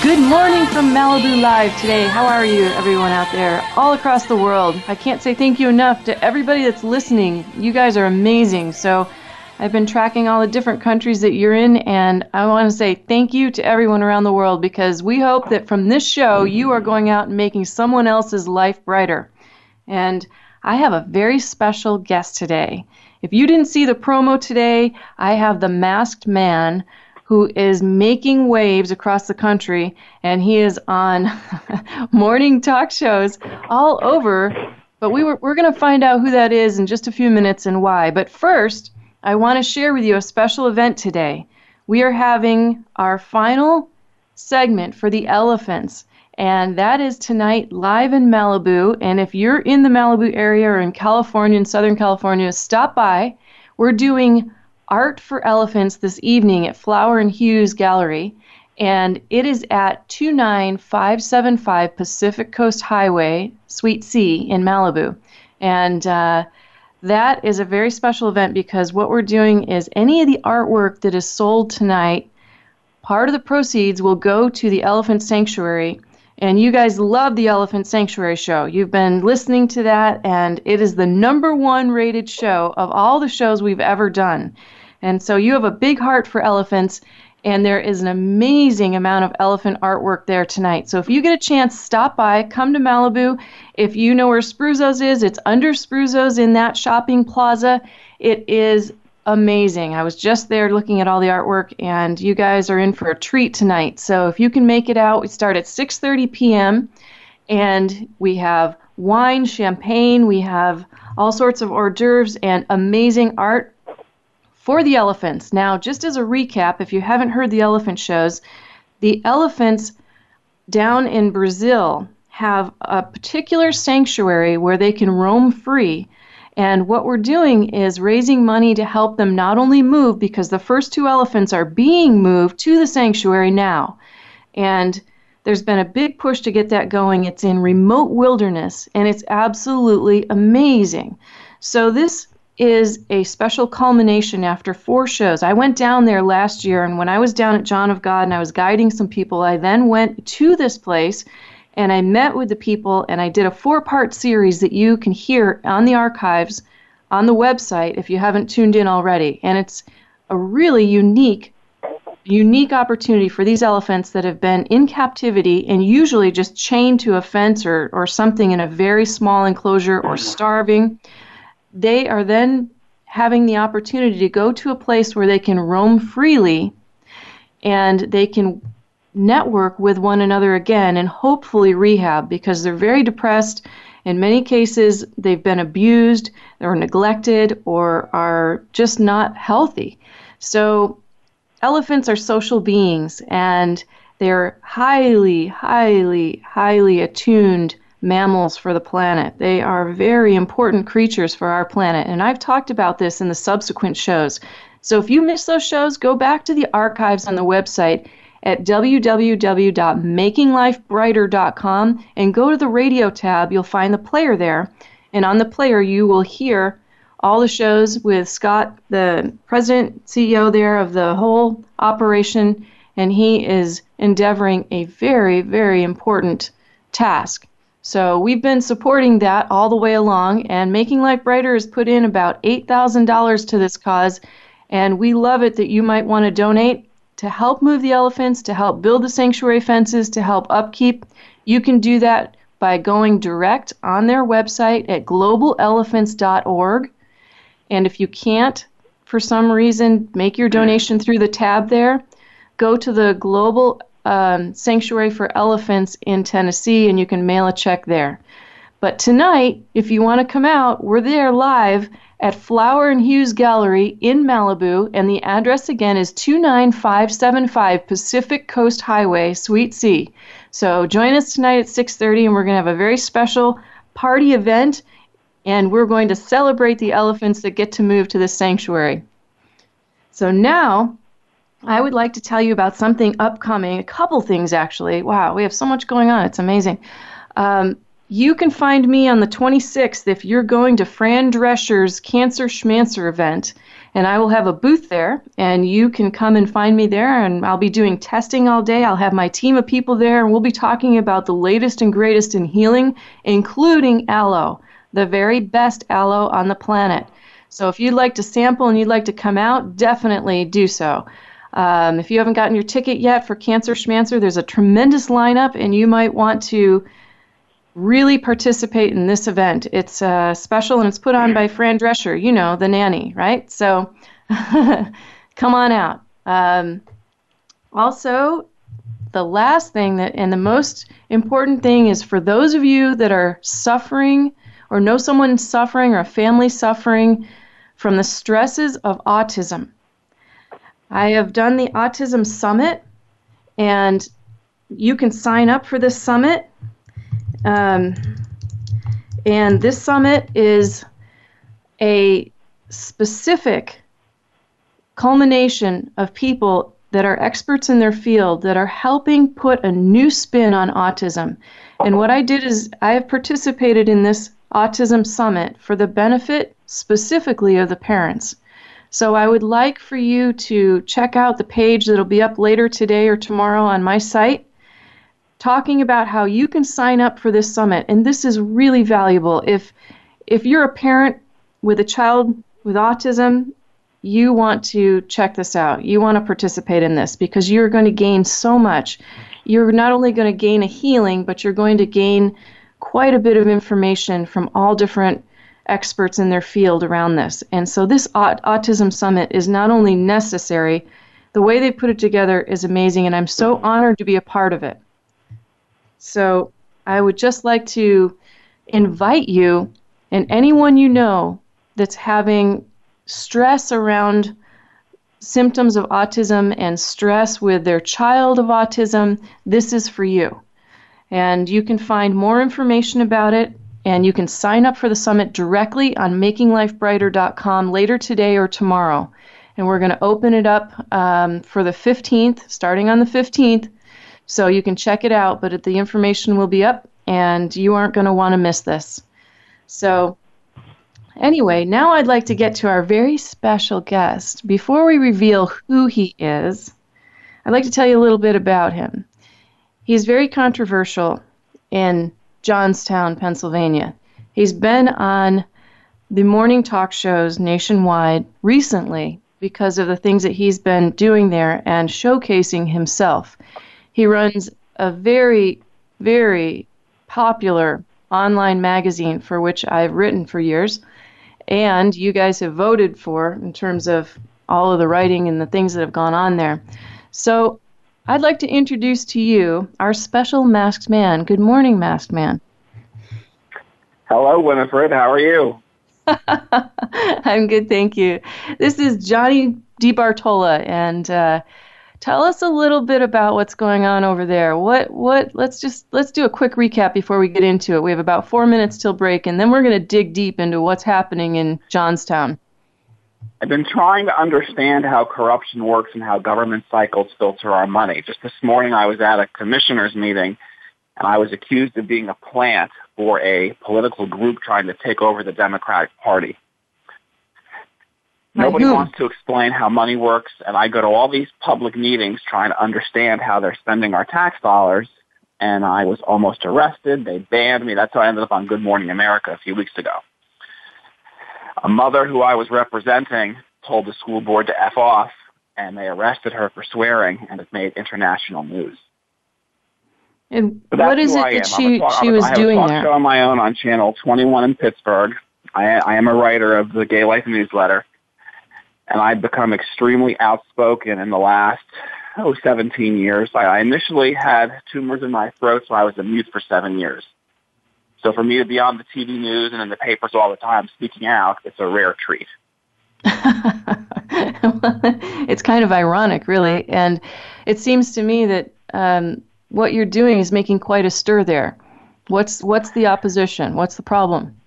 Good morning from Malibu Live today. How are you, everyone out there, all across the world? I can't say thank you enough to everybody that's listening. You guys are amazing. So, I've been tracking all the different countries that you're in, and I want to say thank you to everyone around the world because we hope that from this show, you are going out and making someone else's life brighter. And I have a very special guest today. If you didn't see the promo today, I have the masked man who is making waves across the country, and he is on morning talk shows all over. But we were, we're going to find out who that is in just a few minutes and why. But first, I want to share with you a special event today. We are having our final segment for the elephants, and that is tonight live in Malibu. And if you're in the Malibu area or in California, in Southern California, stop by. We're doing Art for Elephants this evening at Flower and Hughes Gallery, and it is at 29575 Pacific Coast Highway, Suite C in Malibu. And uh, that is a very special event because what we're doing is any of the artwork that is sold tonight, part of the proceeds will go to the Elephant Sanctuary. And you guys love the Elephant Sanctuary show. You've been listening to that, and it is the number one rated show of all the shows we've ever done. And so you have a big heart for elephants, and there is an amazing amount of elephant artwork there tonight. So if you get a chance, stop by, come to Malibu. If you know where Spruzzo's is, it's under Spruzzo's in that shopping plaza. It is amazing. I was just there looking at all the artwork, and you guys are in for a treat tonight. So if you can make it out, we start at 6:30 p.m. and we have wine, champagne, we have all sorts of hors d'oeuvres and amazing art for the elephants. Now, just as a recap, if you haven't heard the elephant shows, the elephants down in Brazil have a particular sanctuary where they can roam free. And what we're doing is raising money to help them not only move, because the first two elephants are being moved to the sanctuary now. And there's been a big push to get that going. It's in remote wilderness, and it's absolutely amazing. So, this is a special culmination after four shows. I went down there last year, and when I was down at John of God and I was guiding some people, I then went to this place and I met with the people and I did a four part series that you can hear on the archives on the website if you haven't tuned in already. And it's a really unique unique opportunity for these elephants that have been in captivity and usually just chained to a fence or, or something in a very small enclosure or starving they are then having the opportunity to go to a place where they can roam freely and they can network with one another again and hopefully rehab because they're very depressed. In many cases, they've been abused or neglected or are just not healthy. So, elephants are social beings and they're highly, highly, highly attuned mammals for the planet. They are very important creatures for our planet, and I've talked about this in the subsequent shows. So if you missed those shows, go back to the archives on the website at www.makinglifebrighter.com and go to the radio tab. You'll find the player there, and on the player, you will hear all the shows with Scott, the president, CEO there of the whole operation, and he is endeavoring a very, very important task. So we've been supporting that all the way along, and Making Life Brighter has put in about $8,000 to this cause, and we love it that you might want to donate to help move the elephants, to help build the sanctuary fences, to help upkeep. You can do that by going direct on their website at globalelephants.org. And if you can't, for some reason, make your mm-hmm. donation through the tab there, go to the Global um, Sanctuary for Elephants in Tennessee, and you can mail a check there. But tonight, if you want to come out, we're there live at Flower and Hughes Gallery in Malibu, and the address again is 29575 Pacific Coast Highway, Suite C. So join us tonight at 6:30, and we're going to have a very special party event, and we're going to celebrate the elephants that get to move to the sanctuary. So now, I would like to tell you about something upcoming. A couple things actually. Wow, we have so much going on. It's amazing. Um, you can find me on the 26th if you're going to Fran Drescher's Cancer Schmancer event, and I will have a booth there, and you can come and find me there, and I'll be doing testing all day. I'll have my team of people there, and we'll be talking about the latest and greatest in healing, including aloe, the very best aloe on the planet. So if you'd like to sample and you'd like to come out, definitely do so. Um, if you haven't gotten your ticket yet for Cancer Schmancer, there's a tremendous lineup, and you might want to really participate in this event. It's uh, special and it's put on by Fran Drescher, you know, the nanny, right? So come on out. Um, also, the last thing that, and the most important thing is for those of you that are suffering or know someone suffering or a family suffering from the stresses of autism. I have done the Autism Summit, and you can sign up for this summit um, and this summit is a specific culmination of people that are experts in their field that are helping put a new spin on autism. And what I did is I have participated in this autism summit for the benefit specifically of the parents. So I would like for you to check out the page that'll be up later today or tomorrow on my site talking about how you can sign up for this summit. And this is really valuable. If if you're a parent with a child with autism, you want to check this out. You want to participate in this because you're going to gain so much. You're not only going to gain a healing, but you're going to gain quite a bit of information from all different experts in their field around this. And so this Autism Summit is not only necessary, the way they put it together is amazing, and I'm so honored to be a part of it. So I would just like to invite you and anyone you know that's having stress around symptoms of autism and stress with their child of autism, this is for you. And you can find more information about it and you can sign up for the summit directly on makinglifebrighter.com later today or tomorrow. And we're going to open it up um, for the 15th, starting on the 15th, so you can check it out, but the information will be up and you aren't going to want to miss this. So, anyway, now I'd like to get to our very special guest. Before we reveal who he is, I'd like to tell you a little bit about him. He's very controversial in Johnstown, Pennsylvania. He's been on the morning talk shows nationwide recently because of the things that he's been doing there and showcasing himself. He runs a very, very popular online magazine for which I've written for years, and you guys have voted for in terms of all of the writing and the things that have gone on there. So I'd like to introduce to you our special masked man. Good morning, masked man. Hello, Winifred. How are you? I'm good, thank you. This is Johnny DiBartola, and uh, Tell us a little bit about what's going on over there. What what let's just let's do a quick recap before we get into it. We have about 4 minutes till break and then we're going to dig deep into what's happening in Johnstown. I've been trying to understand how corruption works and how government cycles filter our money. Just this morning I was at a commissioners meeting and I was accused of being a plant for a political group trying to take over the Democratic Party. Nobody wants to explain how money works, and I go to all these public meetings trying to understand how they're spending our tax dollars, and I was almost arrested. They banned me. That's how I ended up on Good Morning America a few weeks ago. A mother who I was representing told the school board to F off, and they arrested her for swearing, and it made international news. And what is it that she, talk, she was doing there? I have a talk show on my own on Channel 21 in Pittsburgh. I, I am a writer of the Gay Life newsletter and I've become extremely outspoken in the last oh 17 years. I initially had tumors in my throat, so I was a mute for seven years. So for me to be on the TV news and in the papers all the time speaking out, it's a rare treat. it's kind of ironic, really. And it seems to me that um, what you're doing is making quite a stir there. What's what's the opposition? What's the problem?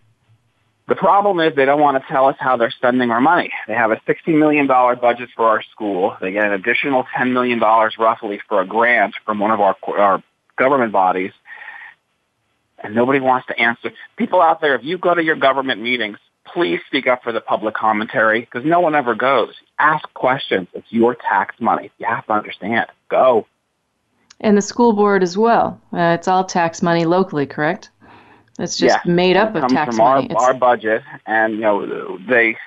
The problem is they don't want to tell us how they're spending our money. They have a $60 million budget for our school. They get an additional $10 million roughly for a grant from one of our, our government bodies. And nobody wants to answer. People out there, if you go to your government meetings, please speak up for the public commentary because no one ever goes. Ask questions. It's your tax money. You have to understand. Go. And the school board as well. Uh, it's all tax money locally, correct? It's just made up it of tax from money. Our, our budget, and you know they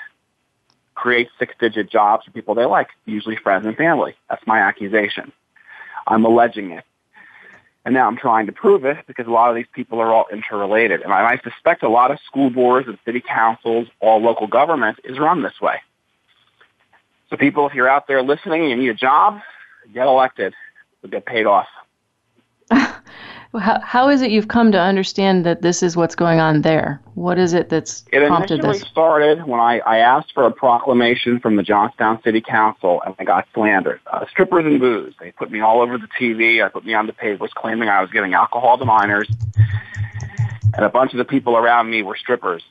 create six-digit jobs for people they like, usually friends and family. That's my accusation. I'm alleging it. And now I'm trying to prove it because a lot of these people are all interrelated. And I, I suspect a lot of school boards and city councils, all local government, is run this way. So people, if you're out there listening and you need a job, get elected. You'll get paid off. How, how is it you've come to understand that this is what's going on there? What is it that's it prompted initially this? started when I, I asked for a proclamation from the Johnstown City Council and I got slandered. Uh, strippers and booze. They put me all over the TV. I put me on the papers claiming I was giving alcohol to minors. And a bunch of the people around me were strippers.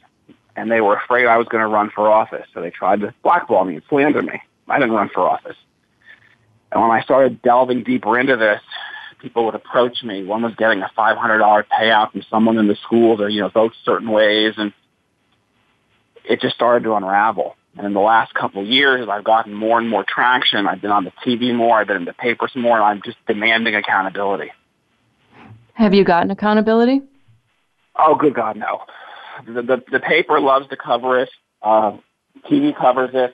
And they were afraid I was going to run for office. So they tried to blackball me and slander me. I didn't run for office. And when I started delving deeper into this, people would approach me. One was getting a $500 payout from someone in the school to, you know, vote certain ways. And it just started to unravel. And in the last couple of years, I've gotten more and more traction. I've been on the TV more. I've been in the papers more. And I'm just demanding accountability. Have you gotten accountability? Oh, good God, no. The, the, the paper loves to cover it. Uh, TV covers it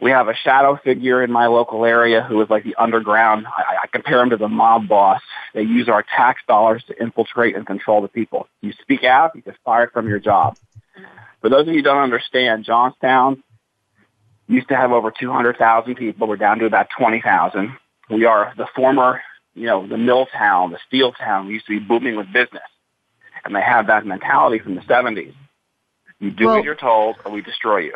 we have a shadow figure in my local area who is like the underground. I, I compare him to the mob boss. They use our tax dollars to infiltrate and control the people. You speak out, you get fired from your job. For those of you who don't understand, Johnstown used to have over 200,000 people. We're down to about 20,000. We are the former, you know, the mill town, the steel town. We used to be booming with business. And they have that mentality from the 70s. You do well, what you're told or we destroy you.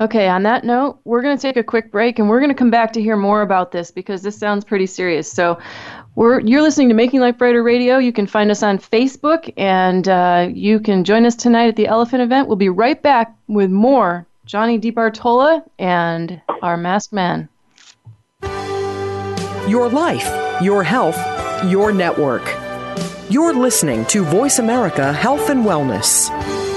Okay, on that note, we're going to take a quick break and we're going to come back to hear more about this because this sounds pretty serious. So, we're, you're listening to Making Life Brighter Radio. You can find us on Facebook and uh, you can join us tonight at the Elephant event. We'll be right back with more Johnny DiBartola and our masked man. Your life, your health, your network. You're listening to Voice America Health and Wellness.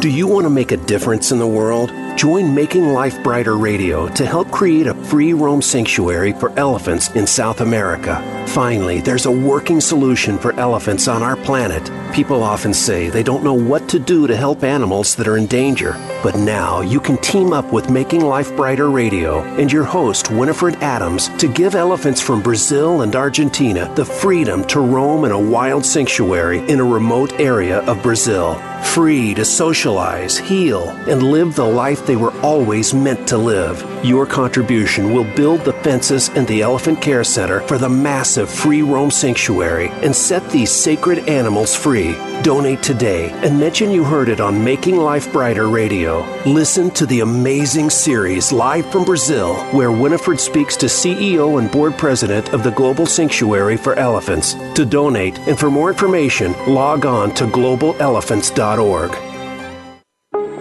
Do you want to make a difference in the world? Join Making Life Brighter Radio to help create a free roam sanctuary for elephants in South America. Finally, there's a working solution for elephants on our planet. People often say they don't know what to do to help animals that are in danger. But now you can team up with Making Life Brighter Radio and your host, Winifred Adams, to give elephants from Brazil and Argentina the freedom to roam in a wild sanctuary in a remote area of Brazil. Free to socialize, heal, and live the life they were always meant to live. Your contribution will build the fences and the Elephant Care Center for the massive free roam sanctuary and set these sacred animals free. Donate today and mention you heard it on Making Life Brighter Radio. Listen to the amazing series live from Brazil, where Winifred speaks to CEO and board president of the Global Sanctuary for Elephants. To donate and for more information, log on to globalelephants.org.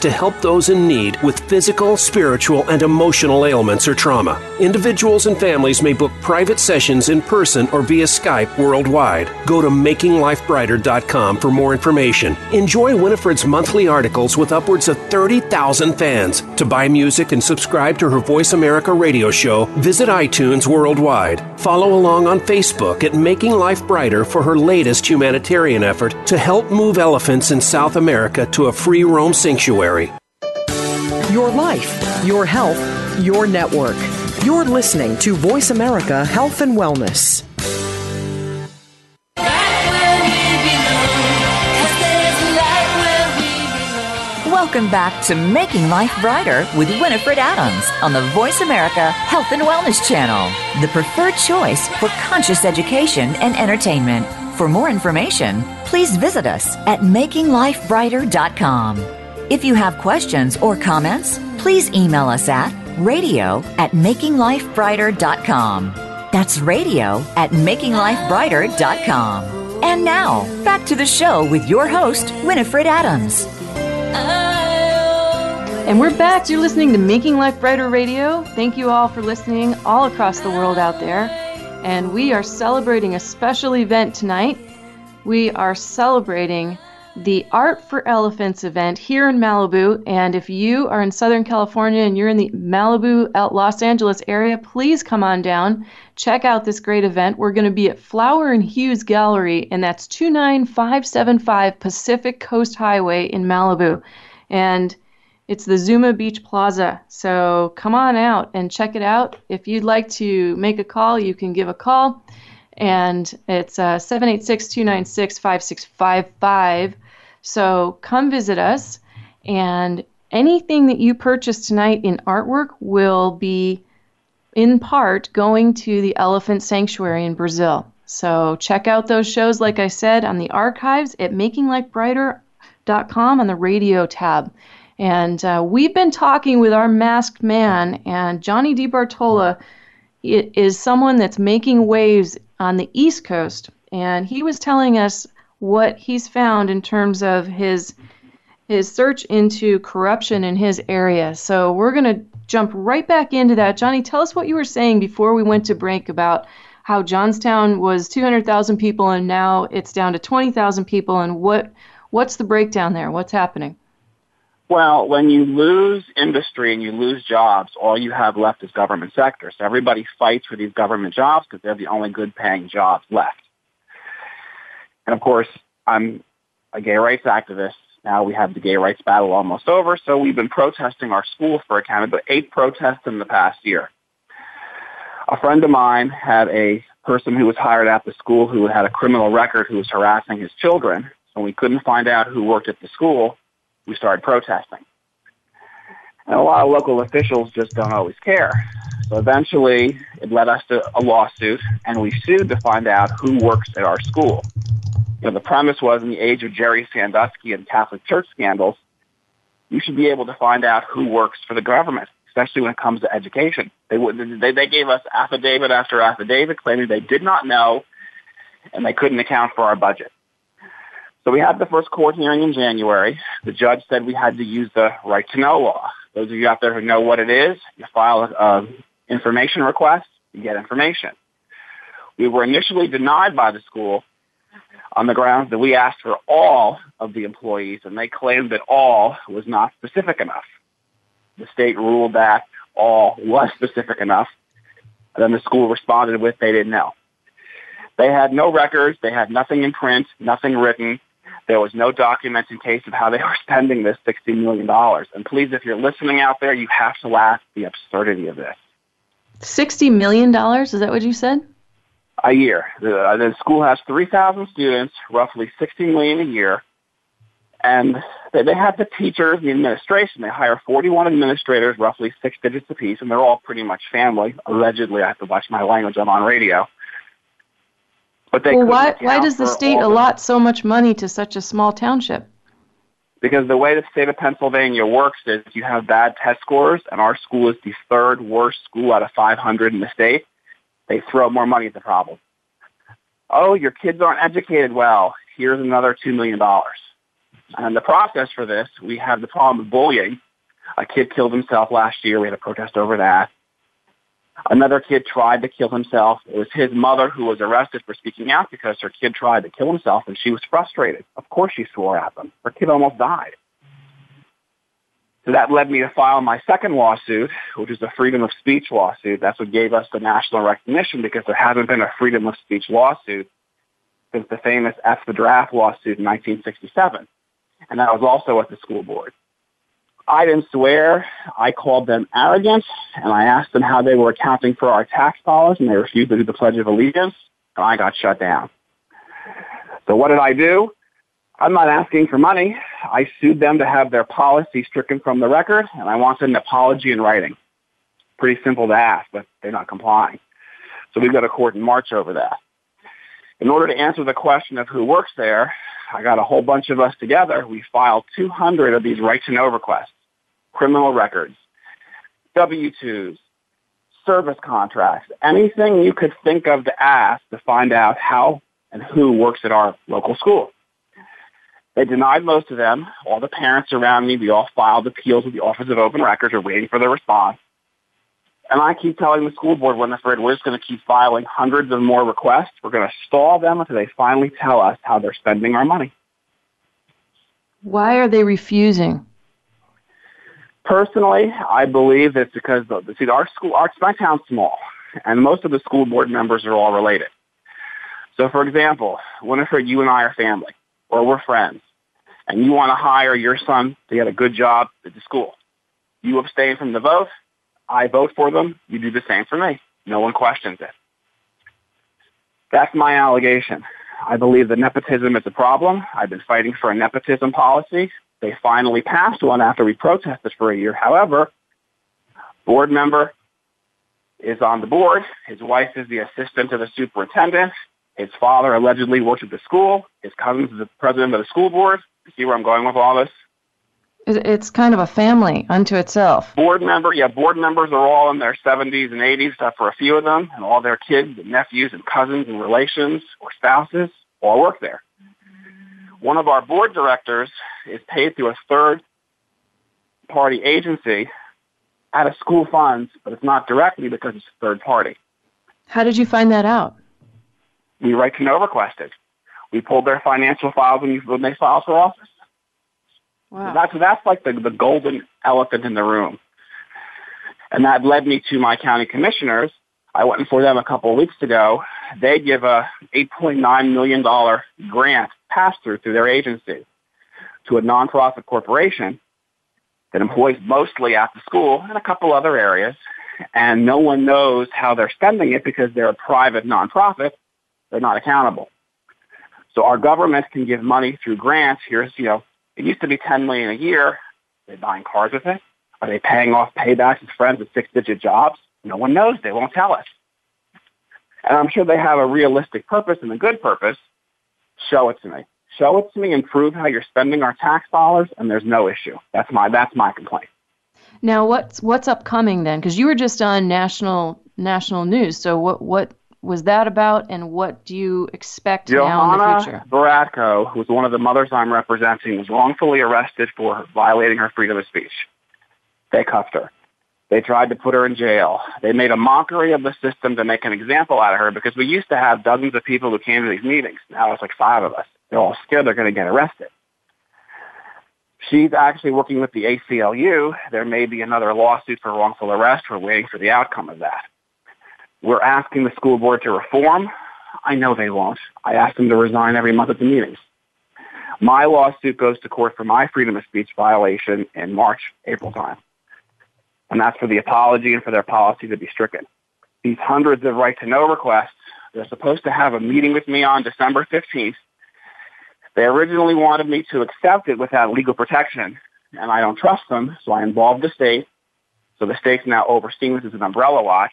to help those in need with physical, spiritual, and emotional ailments or trauma. Individuals and families may book private sessions in person or via Skype worldwide. Go to makinglifebrighter.com for more information. Enjoy Winifred's monthly articles with upwards of 30,000 fans. To buy music and subscribe to her Voice America radio show, visit iTunes worldwide. Follow along on Facebook at Making Life Brighter for her latest humanitarian effort to help move elephants in South America to a free roam sanctuary. Your life, your health, your network. You're listening to Voice America Health and Wellness. Welcome back to Making Life Brighter with Winifred Adams on the Voice America Health and Wellness Channel, the preferred choice for conscious education and entertainment. For more information, please visit us at makinglifebrighter.com. If you have questions or comments, please email us at radio at makinglifebrighter.com. That's radio at makinglifebrighter.com. And now, back to the show with your host, Winifred Adams. And we're back. You're listening to Making Life Brighter Radio. Thank you all for listening all across the world out there. And we are celebrating a special event tonight. We are celebrating the Art for Elephants event here in Malibu. And if you are in Southern California and you're in the Malibu, Los Angeles area, please come on down. Check out this great event. We're going to be at Flower and Hughes Gallery, and that's 29575 Pacific Coast Highway in Malibu. And it's the Zuma Beach Plaza. So come on out and check it out. If you'd like to make a call, you can give a call. And it's uh, 786 296 5655. So come visit us. And anything that you purchase tonight in artwork will be, in part, going to the Elephant Sanctuary in Brazil. So check out those shows, like I said, on the archives at makinglifebrighter.com on the radio tab. And uh, we've been talking with our masked man, and Johnny DiBartola is someone that's making waves on the East Coast. And he was telling us what he's found in terms of his his search into corruption in his area. So we're going to jump right back into that. Johnny, tell us what you were saying before we went to break about how Johnstown was 200,000 people and now it's down to 20,000 people and what what's the breakdown there? What's happening? Well, when you lose industry and you lose jobs, all you have left is government sector. So everybody fights for these government jobs because they're the only good paying jobs left. And of course, I'm a gay rights activist. Now we have the gay rights battle almost over, so we've been protesting our school for accountability. Eight protests in the past year. A friend of mine had a person who was hired at the school who had a criminal record who was harassing his children. So we couldn't find out who worked at the school we started protesting. And a lot of local officials just don't always care. So eventually, it led us to a lawsuit, and we sued to find out who works at our school. You know, the premise was in the age of Jerry Sandusky and Catholic Church scandals, you should be able to find out who works for the government, especially when it comes to education. They, would, they, they gave us affidavit after affidavit claiming they did not know and they couldn't account for our budget. So we had the first court hearing in January. The judge said we had to use the right to know law. Those of you out there who know what it is, you file an information request, you get information. We were initially denied by the school on the grounds that we asked for all of the employees and they claimed that all was not specific enough. The state ruled that all was specific enough. And then the school responded with they didn't know. They had no records. They had nothing in print, nothing written. There was no documentation case of how they were spending this $60 million. And please, if you're listening out there, you have to laugh at the absurdity of this. $60 million? Is that what you said? A year. The, uh, the school has 3,000 students, roughly $60 million a year. And they, they have the teachers, the administration. They hire 41 administrators, roughly six digits apiece, and they're all pretty much family. Allegedly, I have to watch my language. I'm on radio. But they well, why why does the state allot so much money to such a small township? Because the way the state of Pennsylvania works is you have bad test scores, and our school is the third worst school out of 500 in the state. They throw more money at the problem. Oh, your kids aren't educated well. Here's another $2 million. And the process for this, we have the problem of bullying. A kid killed himself last year. We had a protest over that. Another kid tried to kill himself. It was his mother who was arrested for speaking out because her kid tried to kill himself and she was frustrated. Of course she swore at them. Her kid almost died. So that led me to file my second lawsuit, which is a freedom of speech lawsuit. That's what gave us the national recognition because there hasn't been a freedom of speech lawsuit since the famous F the Draft lawsuit in 1967. And that was also at the school board. I didn't swear. I called them arrogant, and I asked them how they were accounting for our tax dollars, and they refused to do the Pledge of Allegiance, and I got shut down. So what did I do? I'm not asking for money. I sued them to have their policy stricken from the record, and I wanted an apology in writing. Pretty simple to ask, but they're not complying. So we've got a court in March over that. In order to answer the question of who works there, I got a whole bunch of us together. We filed 200 of these right to know requests, criminal records, W-2s, service contracts, anything you could think of to ask to find out how and who works at our local school. They denied most of them. All the parents around me, we all filed appeals with the Office of Open Records. We're waiting for their response. And I keep telling the school board, Winifred, we're just going to keep filing hundreds of more requests. We're going to stall them until they finally tell us how they're spending our money. Why are they refusing? Personally, I believe it's because the, see our school, our my town's small, and most of the school board members are all related. So, for example, Winifred, you and I are family, or we're friends and you want to hire your son to get a good job at the school, you abstain from the vote. I vote for them. You do the same for me. No one questions it. That's my allegation. I believe that nepotism is a problem. I've been fighting for a nepotism policy. They finally passed one after we protested for a year. However, board member is on the board. His wife is the assistant to the superintendent. His father allegedly works at the school. His cousin is the president of the school board. See where I'm going with all this? It's kind of a family unto itself. Board member, yeah, board members are all in their 70s and 80s, except for a few of them, and all their kids and nephews and cousins and relations or spouses all work there. One of our board directors is paid through a third party agency out of school funds, but it's not directly because it's a third party. How did you find that out? We right to know requested. We pulled their financial files when, when they filed for office. Wow. That's that's like the the golden elephant in the room, and that led me to my county commissioners. I went for them a couple of weeks ago. They give a 8.9 million dollar grant pass through through their agency to a nonprofit corporation that employs mostly at the school and a couple other areas, and no one knows how they're spending it because they're a private nonprofit. They're not accountable. So our government can give money through grants. Here's, you know, it used to be 10 million a year. Are they buying cars with it? Are they paying off paybacks with friends with six-digit jobs? No one knows. They won't tell us. And I'm sure they have a realistic purpose and a good purpose. Show it to me. Show it to me and prove how you're spending our tax dollars, and there's no issue. That's my that's my complaint. Now, what's what's upcoming then? Because you were just on national national news. So what what was that about, and what do you expect Johanna now in the future? Baratko, who was one of the mothers I'm representing, was wrongfully arrested for violating her freedom of speech. They cuffed her. They tried to put her in jail. They made a mockery of the system to make an example out of her because we used to have dozens of people who came to these meetings. Now it's like five of us. They're all scared they're going to get arrested. She's actually working with the ACLU. There may be another lawsuit for wrongful arrest. We're waiting for the outcome of that. We're asking the school board to reform. I know they won't. I ask them to resign every month at the meetings. My lawsuit goes to court for my freedom of speech violation in March, April time. And that's for the apology and for their policy to be stricken. These hundreds of right to know requests, they're supposed to have a meeting with me on December 15th. They originally wanted me to accept it without legal protection, and I don't trust them, so I involved the state. So the state's now overseeing this as an umbrella watch.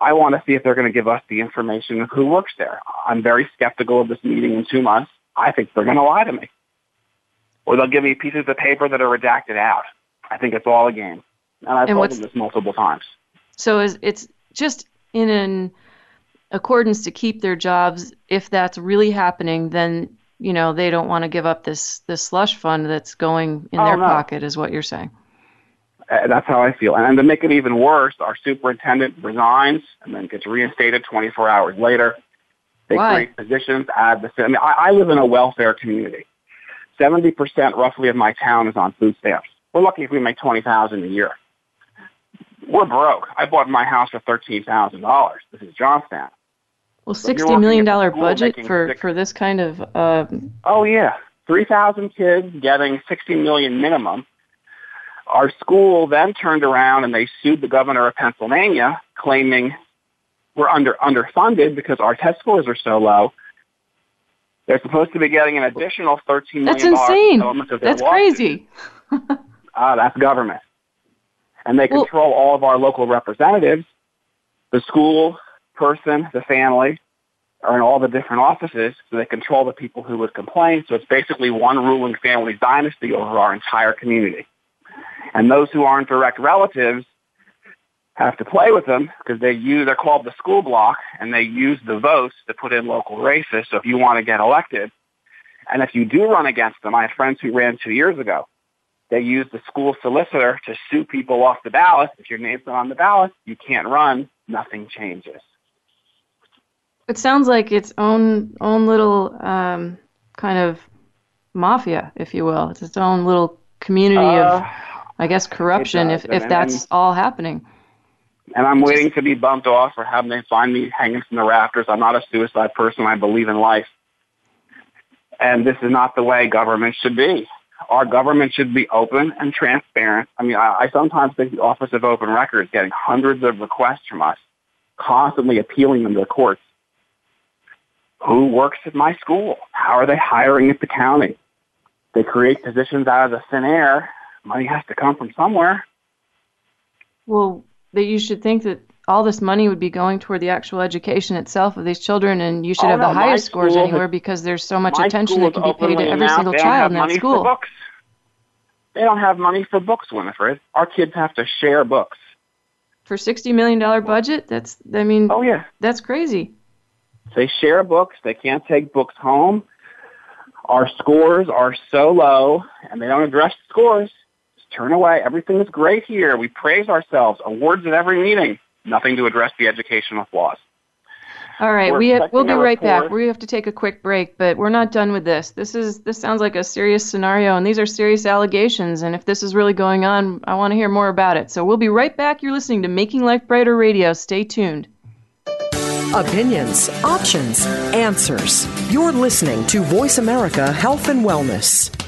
I want to see if they're going to give us the information of who works there. I'm very skeptical of this meeting in two months. I think they're going to lie to me. Or they'll give me pieces of paper that are redacted out. I think it's all a game. And I've and told them this multiple times. So is, it's just in an accordance to keep their jobs. If that's really happening, then you know they don't want to give up this this slush fund that's going in Oh, their no. pocket, is what you're saying. Uh, that's how I feel. And to make it even worse, our superintendent resigns and then gets reinstated 24 hours later. They Why? create positions, add the. I mean, I, I live in a welfare community. 70% roughly of my town is on food stamps. We're lucky if we make 20000 a year. We're broke. I bought my house for $13,000. This is Johnstown. Well, sixty million dollar budget for six- for this kind of um, Oh yeah, three thousand kids getting sixty million minimum. Our school then turned around and they sued the governor of Pennsylvania, claiming we're under underfunded because our test scores are so low. They're supposed to be getting an additional thirteen that's million dollars insane. of That's lawsuit. crazy. Ah, that's government. And they Well- control all of our local representatives. The school person, the family, are in all the different offices, so they control the people who would complain. So it's basically one ruling family dynasty over our entire community. And those who aren't direct relatives have to play with them because they use, they're called the school bloc, and they use the votes to put in local races. So if you want to get elected, and if you do run against them, I have friends who ran two years ago. They use the school solicitor to sue people off the ballot. If your name's not on the ballot, you can't run. Nothing changes. It sounds like its own own little um, kind of mafia, if you will. It's its own little community of, Uh, I guess, corruption. If if that's all happening. and I'm waiting to be bumped off or have them find me hanging from the rafters. I'm not a suicide person. I believe in life. And this is not the way government should be. Our government should be open and transparent. I mean, I, I sometimes think the Office of Open Records getting hundreds of requests from us, constantly appealing them to the courts. Who works at my school? How are they hiring at the county? They create positions out of the thin air. Money has to come from somewhere. Well, that you should think that all this money would be going toward the actual education itself of these children, and you should Oh, have no, the highest scores school anywhere because there's so much attention that can be paid to every announced single they don't child have in that money For school. books. They don't have money for books, Winifred. Our kids have to share books. For sixty million dollar budget, that's I mean, Oh yeah, that's crazy. they share books. They can't take books home. Our scores are so low, and they don't address the scores. Just turn away. Everything is great here. We praise ourselves. Awards at every meeting. Nothing to address the educational flaws. All right, We're we have, we'll be expecting a right back. We have to take a quick break, but we're not done with this. This is this sounds like a serious scenario, and these are serious allegations. And if this is really going on, I want to hear more about it. So we'll be right back. You're listening to Making Life Brighter Radio. Stay tuned. Opinions, options, answers. You're listening to Voice America Health and Wellness.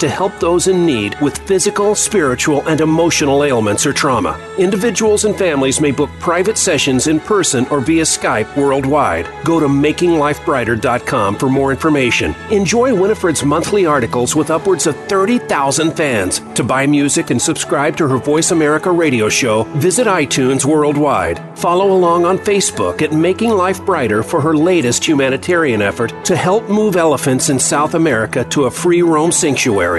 to help those in need with physical, spiritual, and emotional ailments or trauma. Individuals and families may book private sessions in person or via Skype worldwide. Go to makinglifebrighter.com for more information. Enjoy Winifred's monthly articles with upwards of 30,000 fans. To buy music and subscribe to her Voice America radio show, visit iTunes worldwide. Follow along on Facebook at Making Life Brighter for her latest humanitarian effort to help move elephants in South America to a free roam sanctuary.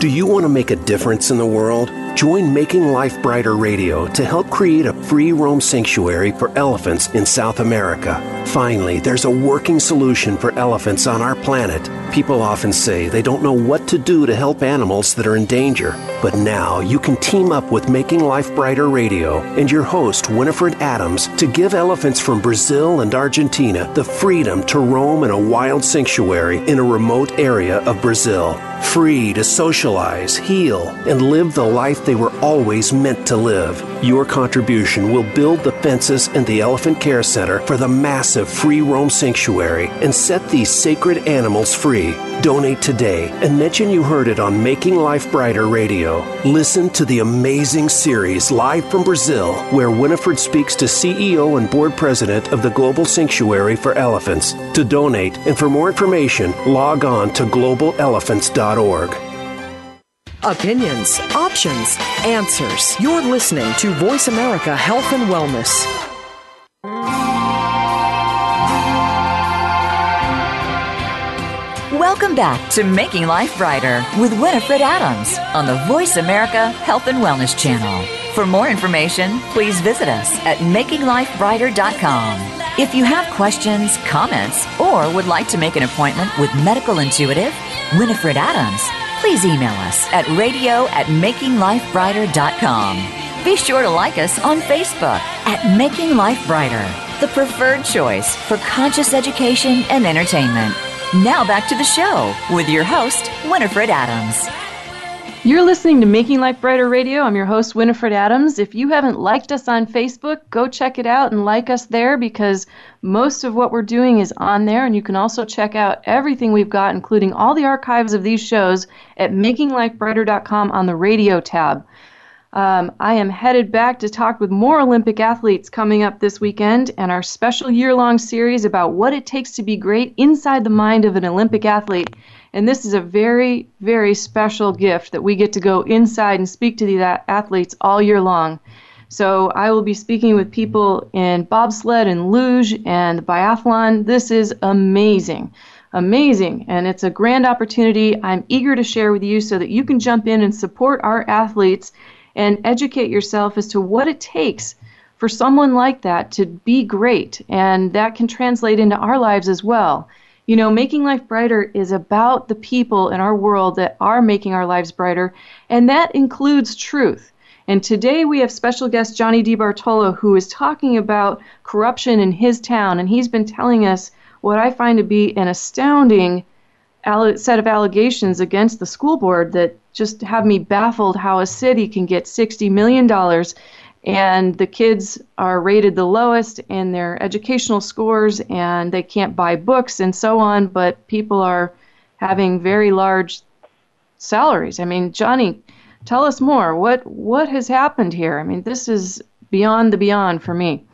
Do you want to make a difference in the world? Join Making Life Brighter Radio to help create a free roam sanctuary for elephants in South America. Finally, there's a working solution for elephants on our planet. People often say they don't know what to do to help animals that are in danger. But now you can team up with Making Life Brighter Radio and your host, Winifred Adams, to give elephants from Brazil and Argentina the freedom to roam in a wild sanctuary in a remote area of Brazil. Free to socialize, heal, and live the life they were always meant to live. Your contribution will build the fences and the Elephant Care Center for the massive a free roam sanctuary and set these sacred animals free. Donate today and mention you heard it on Making Life Brighter Radio. Listen to the amazing series live from Brazil, where Winifred speaks to CEO and board president of the Global Sanctuary for Elephants. To donate and for more information, log on to globalelephants.org. Opinions, options, answers. You're listening to Voice America Health and Wellness. Welcome back to Making Life Brighter with Winifred Adams on the Voice America Health and Wellness Channel. For more information, please visit us at makinglifebrighter.com. If you have questions, comments, or would like to make an appointment with medical intuitive Winifred Adams, please email us at radio at makinglifebrighter.com. Be sure to like us on Facebook at Making Life Brighter, the preferred choice for conscious education and entertainment. Now back to the show with your host, Winifred Adams. You're listening to Making Life Brighter Radio. I'm your host, Winifred Adams. If you haven't liked us on Facebook, go check it out and like us there because most of what we're doing is on there. And you can also check out everything we've got, including all the archives of these shows, at makinglifebrighter.com on the radio tab. Um, I am headed back to talk with more Olympic athletes coming up this weekend and our special year long series about what it takes to be great inside the mind of an Olympic athlete. And this is a very, very special gift that we get to go inside and speak to these athletes all year long. So I will be speaking with people in bobsled and luge and biathlon. This is amazing. Amazing. And it's a grand opportunity I'm eager to share with you so that you can jump in and support our athletes and educate yourself as to what it takes for someone like that to be great. And that can translate into our lives as well. You know, making life brighter is about the people in our world that are making our lives brighter, and that includes truth. And today we have special guest Johnny DeBartola, who is talking about corruption in his town, and he's been telling us what I find to be an astounding set of allegations against the school board that just have me baffled how a city can get $60 million and the kids are rated the lowest in their educational scores and they can't buy books and so on, but people are having very large salaries. I mean, Johnny, tell us more. What what has happened here? I mean, this is beyond the beyond for me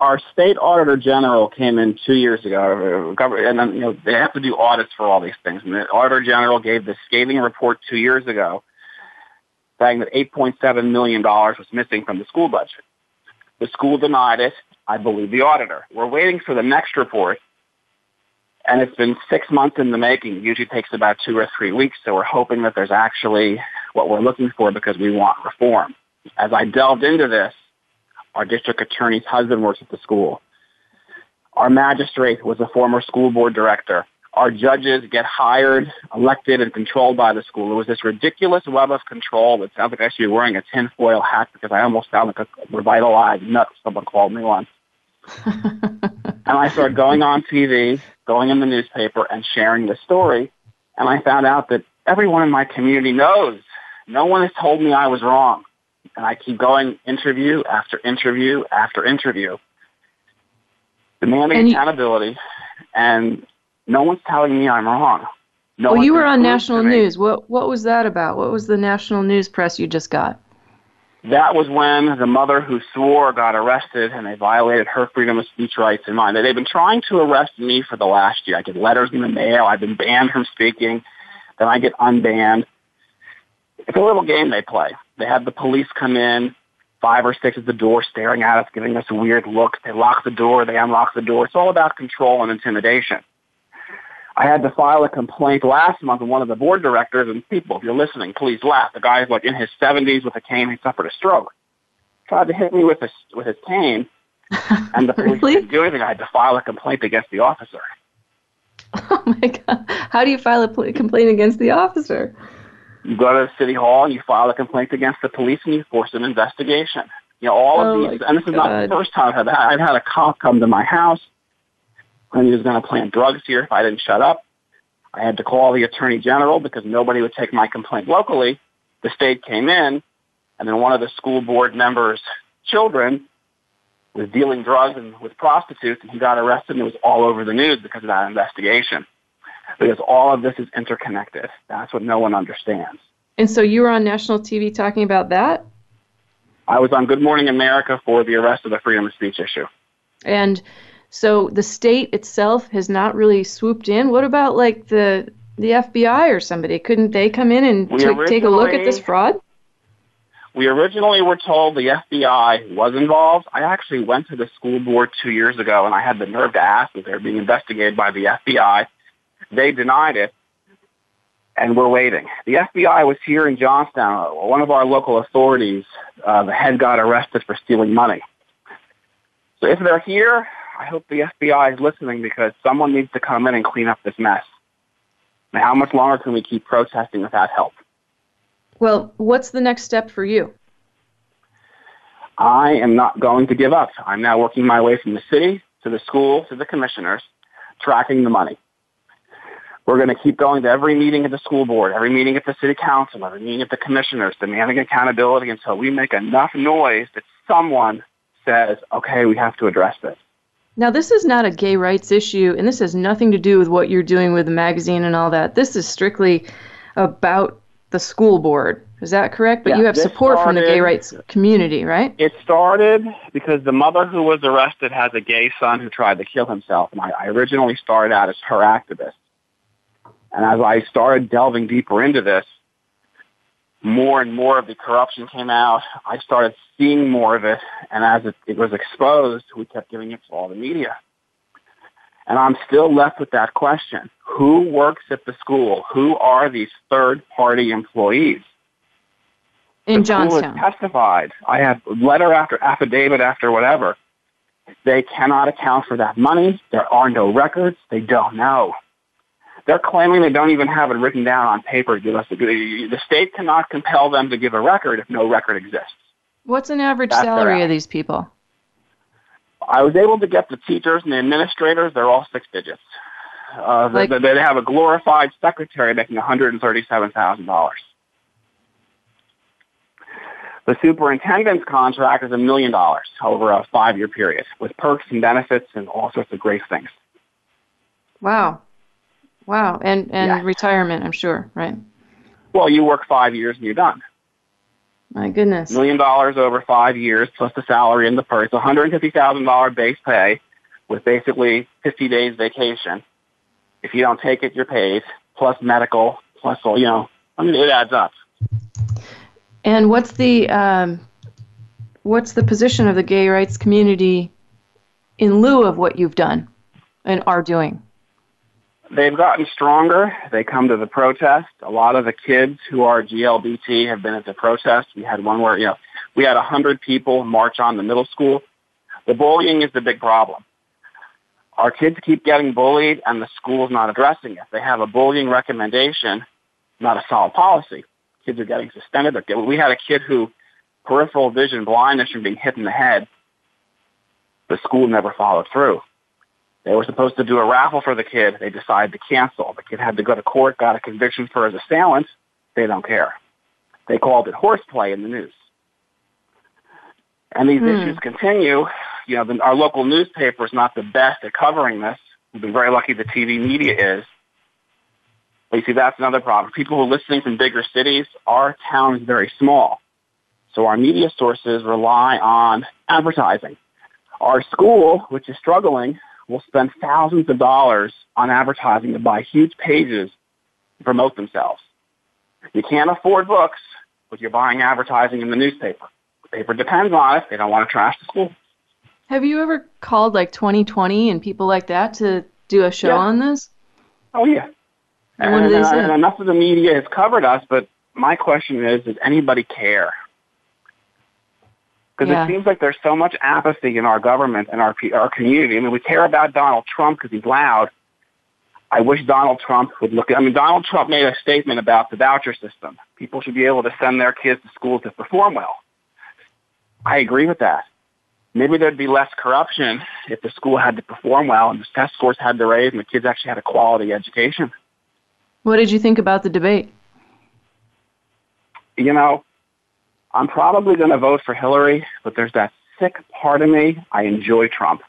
our state auditor general came in two years ago, uh, and you know they have to do audits for all these things. And the auditor general gave the scathing report two years ago, saying that 8.7 million dollars was missing from the school budget. The school denied it. I believe the auditor. We're waiting for the next report, and it's been six months in the making. It usually takes about two or three weeks. So we're hoping that there's actually what we're looking for because we want reform. As I delved into this, our district attorney's husband works at the school. Our magistrate was a former school board director. Our judges get hired, elected, and controlled by the school. It was this ridiculous web of control that sounds like I should be wearing a tinfoil hat because I almost sound like a revitalized nut, someone called me once. and I started going on TV, going in the newspaper, and sharing the story. And I found out that everyone in my community knows. No one has told me I was wrong and I keep going interview after interview after interview, demanding and accountability, and no one's telling me I'm wrong. No well, you were on national news. What what was that about? What was the national news press you just got? That was when the mother who swore got arrested, and they violated her freedom of speech rights and mine. They've been trying to arrest me for the last year. I get letters in the mail. I've been banned from speaking. Then I get unbanned. It's a little game they play. They have the police come in, five or six at the door staring at us, giving us a weird look. They lock the door, they unlock the door. It's all about control and intimidation. I had to file a complaint last month with one of the board directors, and people, if you're listening, please laugh. The guy's like in his 70s with a cane. He suffered a stroke. Tried to hit me with his with his cane, and the police really? didn't do anything. I had to file a complaint against the officer. Oh my god! How do you file a pl- complaint against the officer? You go to City Hall and you file a complaint against the police and you force an investigation. You know, all oh of these, and this is not the first time I've had, I've had a cop come to my house and he was going to plant drugs here if I didn't shut up. I had to call the attorney general because nobody would take my complaint locally. The state came in and then one of the school board members' children was dealing drugs and with prostitutes, and he got arrested, and it was all over the news because of that investigation. Because all of this is interconnected. That's what no one understands. And so you were on national TV talking about that? I was on Good Morning America for the arrest of the freedom of speech issue. And so the state itself has not really swooped in. What about like the the FBI or somebody? Couldn't they come in and t- take a look at this fraud? We originally were told the FBI was involved. I actually went to the school board two years ago and I had the nerve to ask if they were being investigated by the FBI. They denied it and we're waiting. The FBI was here in Johnstown. One of our local authorities, uh, the head got arrested for stealing money. So if they're here, I hope the FBI is listening because someone needs to come in and clean up this mess. Now, how much longer can we keep protesting without help? Well, what's the next step for you? I am not going to give up. I'm now working my way from the city to the school to the commissioners, tracking the money. We're going to keep going to every meeting at the school board, every meeting at the city council, every meeting at the commissioners, demanding accountability until we make enough noise that someone says, okay, we have to address this. Now, this is not a gay rights issue, and this has nothing to do with what you're doing with the magazine and all that. This is strictly about the school board. Is that correct? But yeah, you have support started, from the gay rights community, right? It started because the mother who was arrested has a gay son who tried to kill himself. And I, I originally started out as her activist. And as I started delving deeper into this, more and more of the corruption came out. I started seeing more of it. And as it, it was exposed, we kept giving it to all the media. And I'm still left with that question. Who works at the school? Who are these third party employees? In the Johnstown. Testified. I have letter after affidavit after whatever. They cannot account for that money. There are no records. They don't know. They're claiming they don't even have it written down on paper. The state cannot compel them to give a record if no record exists. What's an average That's salary of these people? I was able to get the teachers and the administrators. They're all six digits. Uh, like, they, they have a glorified secretary making $137,000. The superintendent's contract is a million dollars over a five-year period with perks and benefits and all sorts of great things. Wow. Wow. And, and yeah. retirement, I'm sure, right? Well, you work five years and you're done. My goodness. Million dollars over five years plus the salary and the perks. $150,000 base pay with basically 50 days vacation. If you don't take it, you're paid, plus medical, plus all, you know, I mean, it adds up. And what's the, um, what's the position of the gay rights community in lieu of what you've done and are doing? They've gotten stronger. They come to the protest. A lot of the kids who are GLBT have been at the protest. We had one where, you know, we had a hundred people march on the middle school. The bullying is the big problem. Our kids keep getting bullied and the school's not addressing it. They have a bullying recommendation, not a solid policy. Kids are getting suspended. We had a kid who peripheral vision blindness from being hit in the head. The school never followed through. They were supposed to do a raffle for the kid. They decided to cancel. The kid had to go to court, got a conviction for his assailant. They don't care. They called it horseplay in the news. And these mm. issues continue. You know, the, our local newspaper is not the best at covering this. We've been very lucky the TV media is. But you see, that's another problem. People who are listening from bigger cities, our town is very small. So our media sources rely on advertising. Our school, which is struggling, will spend thousands of dollars on advertising to buy huge pages to promote themselves. You can't afford books, but you're buying advertising in the newspaper. The paper depends on it. They don't want to trash the school. Have you ever called like 2020 and people like that to do a show yeah. on this? Oh yeah. And, and, uh, and, and enough of the media has covered us, but my question is, does anybody care? Because yeah. it seems like there's so much apathy in our government and our our community. I mean, we care about Donald Trump because he's loud. I wish Donald Trump would look at, I mean, Donald Trump made a statement about the voucher system. People should be able to send their kids to school to perform well. I agree with that. Maybe there'd be less corruption if the school had to perform well and the test scores had to raise and the kids actually had a quality education. What did you think about the debate? You know, I'm probably going to vote for Hillary, but there's that sick part of me, I enjoy Trump.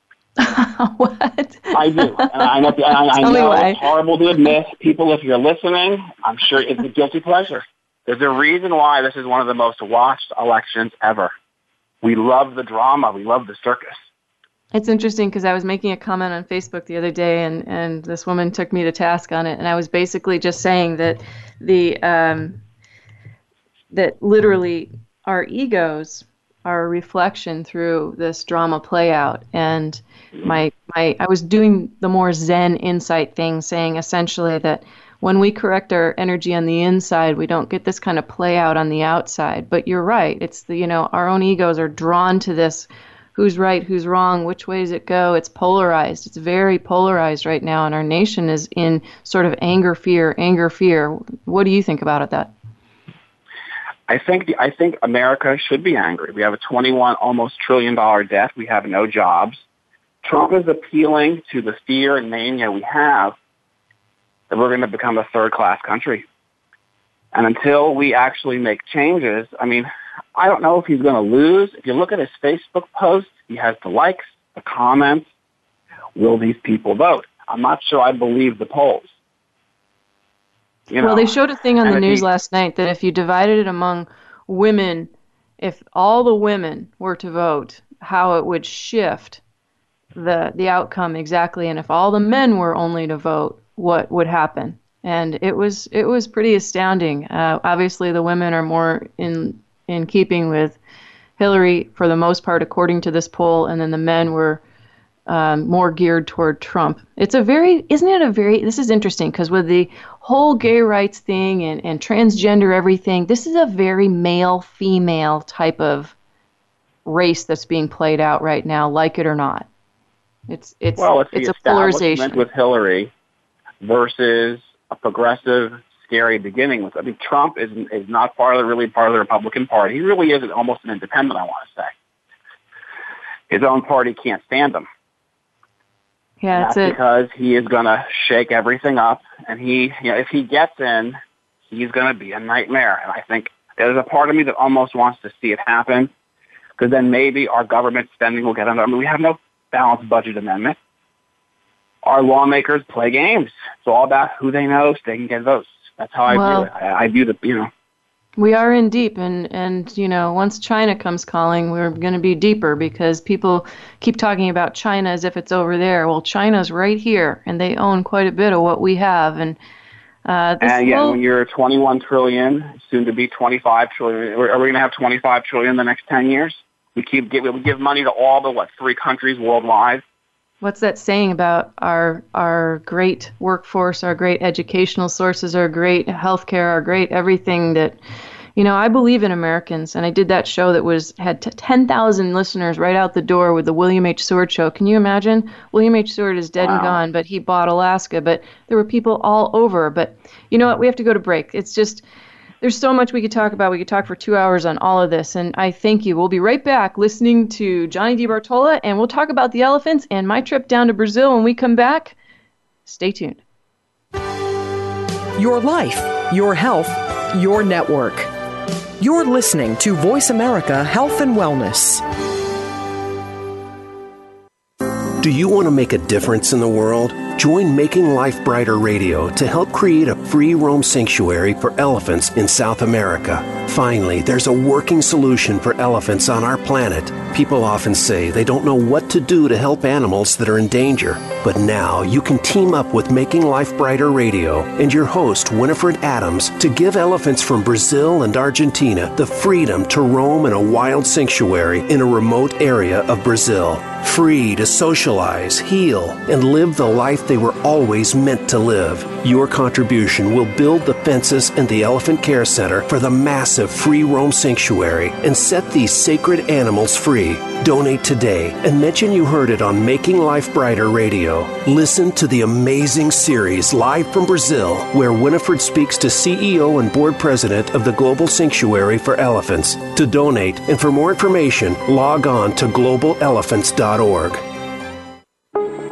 what? I do. And I know, I, I know it's horrible to admit. People, if you're listening, I'm sure it's a guilty pleasure. There's a reason why this is one of the most watched elections ever. We love the drama. We love the circus. It's interesting because I was making a comment on Facebook the other day, and, and this woman took me to task on it, and I was basically just saying that the um, that literally our egos are a reflection through this drama play out, and my my I was doing the more Zen insight thing, saying essentially that when we correct our energy on the inside, we don't get this kind of play out on the outside. But you're right; it's the you know our own egos are drawn to this who's right, who's wrong, which way does it go? It's polarized. It's very polarized right now, and our nation is in sort of anger, fear, anger, fear. What do you think about it that? I think the, I think America should be angry. We have a 21 almost trillion dollar debt. We have no jobs. Trump is appealing to the fear and mania we have that we're going to become a third class country. And until we actually make changes, I mean, I don't know if he's going to lose. If you look at his Facebook posts, he has the likes, the comments. Will these people vote? I'm not sure I believe the polls. You know, well, they showed a thing on the news he, last night that if you divided it among women, if all the women were to vote, how it would shift the the outcome exactly, and if all the men were only to vote, what would happen? And it was it was pretty astounding. Uh, obviously, the women are more in in keeping with Hillary for the most part, according to this poll, and then the men were um, more geared toward Trump. It's a very, isn't it a very, this is interesting because with the whole gay rights thing and, and transgender everything, this is a very male female type of race that's being played out right now, like it or not. It's it's well, it's, it's a polarization with Hillary versus a progressive scary beginning with. I mean, Trump is is not part of the, really part of the Republican Party. He really is almost an independent. I want to say his own party can't stand him. Yeah, that's, that's because he is going to shake everything up, and he, you know, if he gets in, he's going to be a nightmare. And I think there's a part of me that almost wants to see it happen, because then maybe our government spending will get under. I mean, we have no balanced budget amendment. Our lawmakers play games. It's all about who they know so they can get votes. That's how I well, view it. I, I view the you know. We are in deep, and and you know, once China comes calling, we're going to be deeper because people keep talking about China as if it's over there. Well, China's right here, and they own quite a bit of what we have, and. Uh, and yeah, when you're 21 trillion, soon to be 25 trillion, are we going to have 25 trillion in the next 10 years? We keep give, we give money to all the what three countries worldwide what's that saying about our our great workforce, our great educational sources, our great healthcare, our great everything that you know, I believe in Americans, and I did that show that was had t- 10,000 listeners right out the door with the William H. Seward show. Can you imagine? William H. Seward is dead wow. and gone, but he bought Alaska. But there were people all over. But you know what? We have to go to break. It's just there's so much we could talk about. We could talk for two hours on all of this, and I thank you. We'll be right back listening to Johnny DeBartola, and we'll talk about the elephants and my trip down to Brazil when we come back. Stay tuned. Your life, your health, your network. You're listening to Voice America Health and Wellness. Do you want to make a difference in the world? Join Making Life Brighter Radio to help create a free roam sanctuary for elephants in South America. Finally, there's a working solution for elephants on our planet. People often say they don't know what to do to help animals that are in danger. But now you can team up with Making Life Brighter Radio and your host, Winifred Adams, to give elephants from Brazil and Argentina the freedom to roam in a wild sanctuary in a remote area of Brazil. Free to socialize, heal, and live the life they were always meant to live. Your contribution will build the fences and the Elephant Care Center for the massive free roam sanctuary and set these sacred animals free. Donate today and mention you heard it on Making Life Brighter Radio. Listen to the amazing series live from Brazil, where Winifred speaks to CEO and board president of the Global Sanctuary for Elephants. To donate and for more information, log on to globalelephants.org.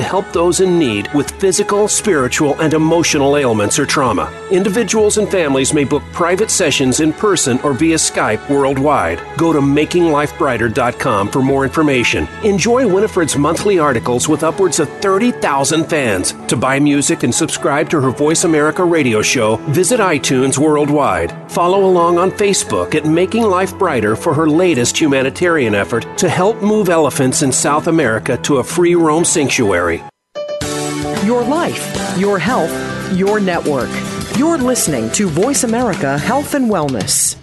help those in need with physical, spiritual, and emotional ailments or trauma. Individuals and families may book private sessions in person or via Skype worldwide. Go to makinglifebrighter.com for more information. Enjoy Winifred's monthly articles with upwards of 30,000 fans. To buy music and subscribe to her Voice America radio show, visit iTunes worldwide. Follow along on Facebook at Making Life Brighter for her latest humanitarian effort to help move elephants in South America to a free roam sanctuary. Your life, your health, your network. You're listening to Voice America Health and Wellness.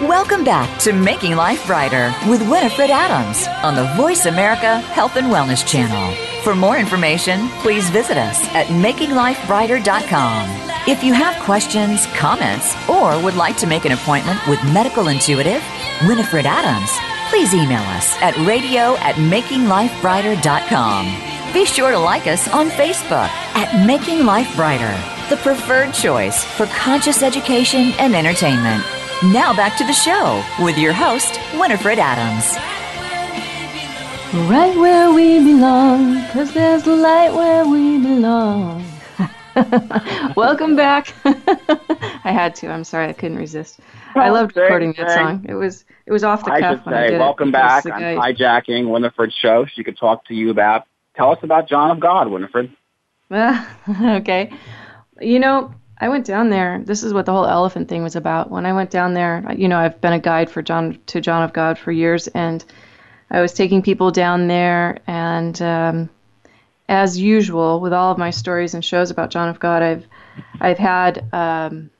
Welcome back to Making Life Brighter with Winifred Adams on the Voice America Health and Wellness Channel. For more information, please visit us at makinglifebrighter.com. If you have questions, comments, or would like to make an appointment with medical intuitive Winifred Adams, please email us at radio at makinglifebrighter.com. Be sure to like us on Facebook at Making Life Brighter, the preferred choice for conscious education and entertainment. Now back to the show with your host, Winifred Adams. Right where we belong, because there's light where we belong. Welcome back. I had to. I'm sorry, I couldn't resist. I loved recording that song. It was it was off the I cuff I say, did welcome it. back. I'm guy- hijacking Winifred's show. She could talk to you about. Tell us about John of God, Winifred. okay. You know, I went down there. This is what the whole elephant thing was about. When I went down there, you know, I've been a guide for John to John of God for years, and I was taking people down there. And um, as usual, with all of my stories and shows about John of God, I've I've had um,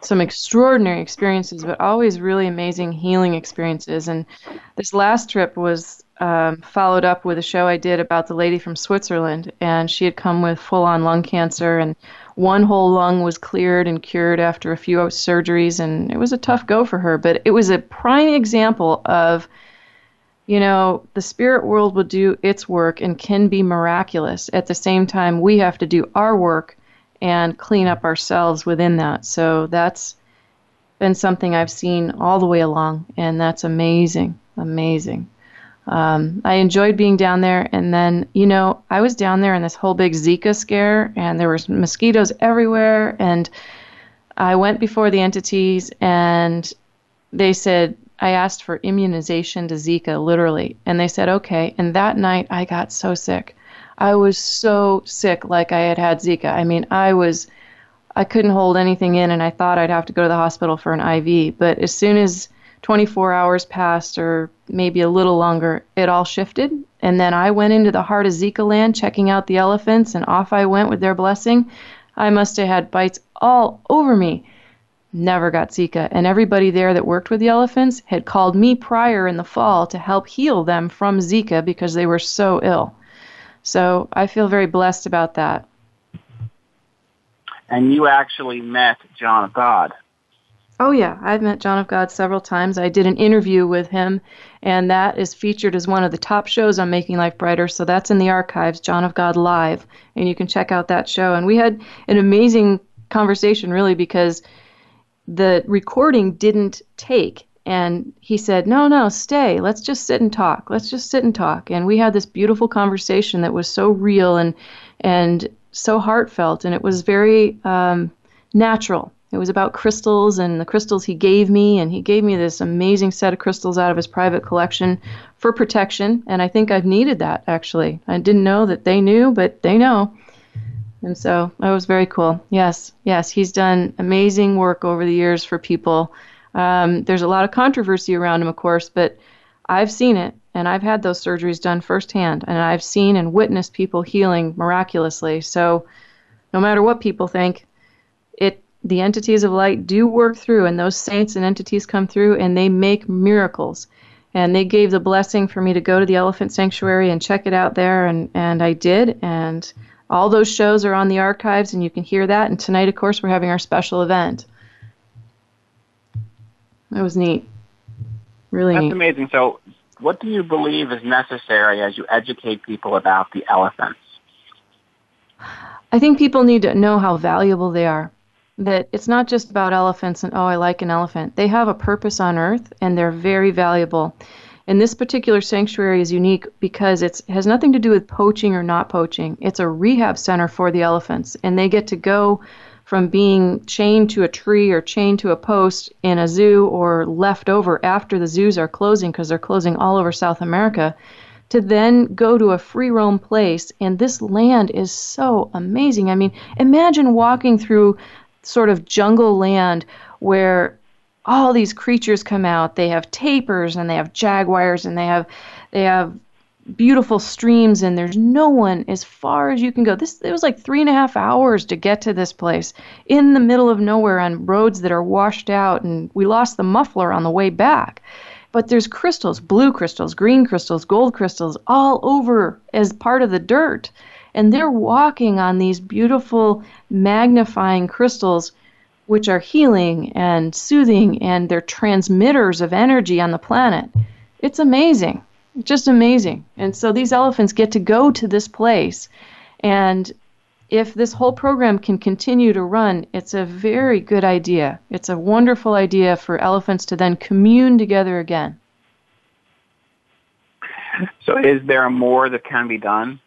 some extraordinary experiences, but always really amazing healing experiences. And this last trip was um, followed up with a show I did about the lady from Switzerland, and she had come with full-on lung cancer, and one whole lung was cleared and cured after a few surgeries, and it was a tough go for her. But it was a prime example of, you know, the spirit world will do its work and can be miraculous. At the same time, we have to do our work and clean up ourselves within that. So that's been something I've seen all the way along, and that's amazing, amazing. Um, I enjoyed being down there, and then you know I was down there in this whole big Zika scare, and there was mosquitoes everywhere, and I went before the entities, and they said I asked for immunization to Zika, literally, and they said okay. And that night I got so sick, I was so sick, like I had had Zika. I mean, I was. I couldn't hold anything in, and I thought I'd have to go to the hospital for an IV. But as soon as 24 hours passed, or maybe a little longer, it all shifted. And then I went into the heart of Zika land, checking out the elephants, and off I went with their blessing. I must have had bites all over me. Never got Zika. And everybody there that worked with the elephants had called me prior in the fall to help heal them from Zika because they were so ill. So I feel very blessed about that. And you actually met John of God. Oh, yeah. I've met John of God several times. I did an interview with him, and that is featured as one of the top shows on Making Life Brighter. So that's in the archives, John of God Live, and you can check out that show. And we had an amazing conversation, really, because the recording didn't take. And he said, No, no, stay. Let's just sit and talk. Let's just sit and talk. And we had this beautiful conversation that was so real and, and so heartfelt, and it was very um, natural. It was about crystals and the crystals he gave me, and he gave me this amazing set of crystals out of his private collection for protection. And I think I've needed that actually. I didn't know that they knew, but they know. And so that was very cool. Yes, yes, he's done amazing work over the years for people. Um, there's a lot of controversy around him, of course, but I've seen it, and I've had those surgeries done firsthand, and I've seen and witnessed people healing miraculously. So no matter what people think, it the entities of light do work through, and those saints and entities come through and they make miracles. And they gave the blessing for me to go to the elephant sanctuary and check it out there, and, and I did. And all those shows are on the archives, and you can hear that. And tonight, of course, we're having our special event. That was neat. Really That's neat. amazing. So, what do you believe is necessary as you educate people about the elephants? I think people need to know how valuable they are. That it's not just about elephants and, oh, I like an elephant. They have a purpose on earth and they're very valuable. And this particular sanctuary is unique because it has nothing to do with poaching or not poaching. It's a rehab center for the elephants, and they get to go from being chained to a tree or chained to a post in a zoo or left over after the zoos are closing because they're closing all over South America to then go to a free roam place. And this land is so amazing. I mean, imagine walking through sort of jungle land where all these creatures come out. They have tapirs and they have jaguars and they have they have beautiful streams and there's no one as far as you can go. This it was like three and a half hours to get to this place in the middle of nowhere on roads that are washed out and we lost the muffler on the way back. But there's crystals, blue crystals, green crystals, gold crystals all over as part of the dirt. And they're walking on these beautiful magnifying crystals which are healing and soothing and they're transmitters of energy on the planet. It's amazing. Just amazing. And so these elephants get to go to this place. And if this whole program can continue to run, it's a very good idea. It's a wonderful idea for elephants to then commune together again. So, is there more that can be done?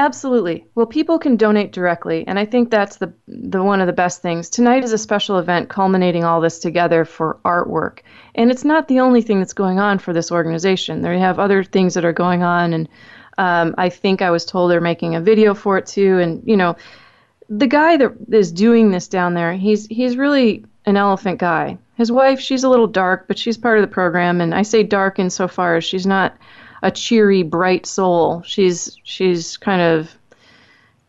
Absolutely. Well, people can donate directly, and I think that's the the one of the best things. Tonight is a special event culminating all this together for artwork, and it's not the only thing that's going on for this organization. They have other things that are going on, and um, I think I was told they're making a video for it too. And you know, the guy that is doing this down there, he's he's really an elephant guy. His wife, she's a little dark, but she's part of the program, and I say dark insofar as she's not a cheery, bright soul. She's she's kind of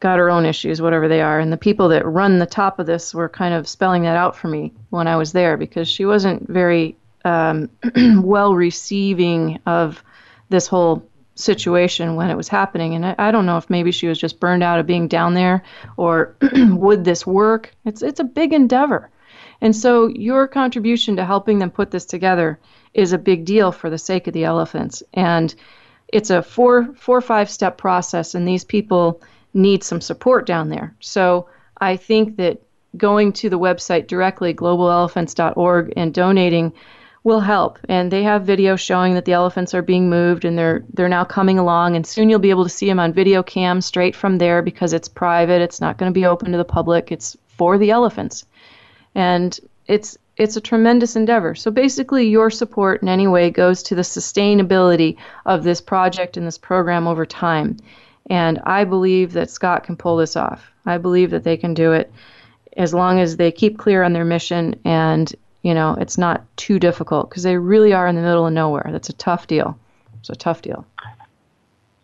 got her own issues, whatever they are. And the people that run the top of this were kind of spelling that out for me when I was there because she wasn't very um, well receiving of this whole situation when it was happening. And I, I, don't know if maybe she was just burned out of being down there or would this work? It's it's a big endeavor. And so your contribution to helping them put this together is a big deal for the sake of the elephants. And it's a four four five step process and these people need some support down there. So I think that going to the website directly, globalelephants.org, and donating will help. And they have videos showing that the elephants are being moved and they're they're now coming along and soon you'll be able to see them on video cam straight from there because it's private. It's not going to be open to the public. It's for the elephants. And it's it's a tremendous endeavor. So basically, your support in any way goes to the sustainability of this project and this program over time. And I believe that Scott can pull this off. I believe that they can do it as long as they keep clear on their mission and, you know, it's not too difficult because they really are in the middle of nowhere. That's a tough deal. It's a tough deal.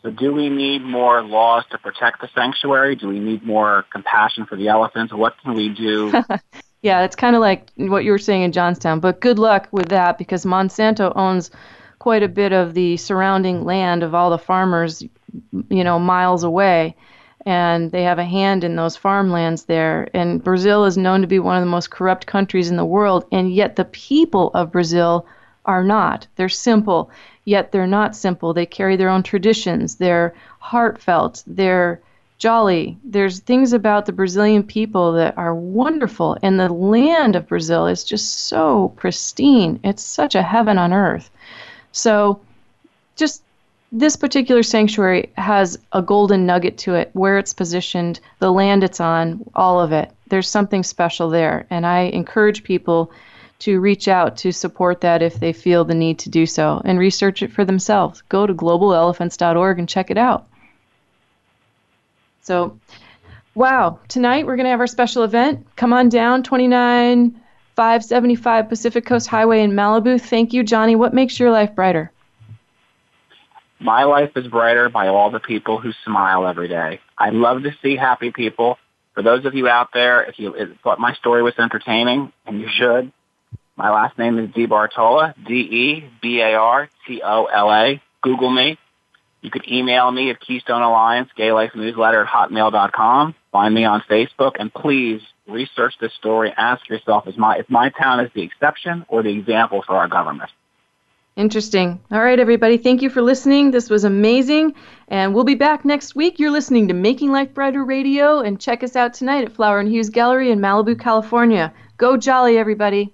So, do we need more laws to protect the sanctuary? Do we need more compassion for the elephants? What can we do Yeah, it's kind of like what you were saying in Johnstown, but good luck with that because Monsanto owns quite a bit of the surrounding land of all the farmers, you know, miles away. And they have a hand in those farmlands there. And Brazil is known to be one of the most corrupt countries in the world. And yet the people of Brazil are not. They're simple, yet they're not simple. They carry their own traditions. They're heartfelt. They're jolly. There's things about the Brazilian people that are wonderful, and the land of Brazil is just so pristine. It's such a heaven on earth. So, just this particular sanctuary has a golden nugget to it where it's positioned, the land it's on, all of it. There's something special there, and I encourage people to reach out to support that if they feel the need to do so and research it for themselves. Go to globalelephants.org and check it out. So, wow, tonight we're going to have our special event. Come on down, 29575 Pacific Coast Highway in Malibu. Thank you, Johnny. What makes your life brighter? My life is brighter by all the people who smile every day. I love to see happy people. For those of you out there, if you thought my story was entertaining, and you should, my last name is DeBartola, D-E-B-A-R-T-O-L-A. Google me. You could email me at Keystone Alliance, Gay Life Newsletter at hotmail.com. Find me on Facebook, and please research this story. Ask yourself, is my, if my town is the exception or the example for our government? Interesting. All right, everybody. Thank you for listening. This was amazing. And we'll be back next week. You're listening to Making Life Brighter Radio. And check us out tonight at Flower and Hughes Gallery in Malibu, California. Go jolly, everybody.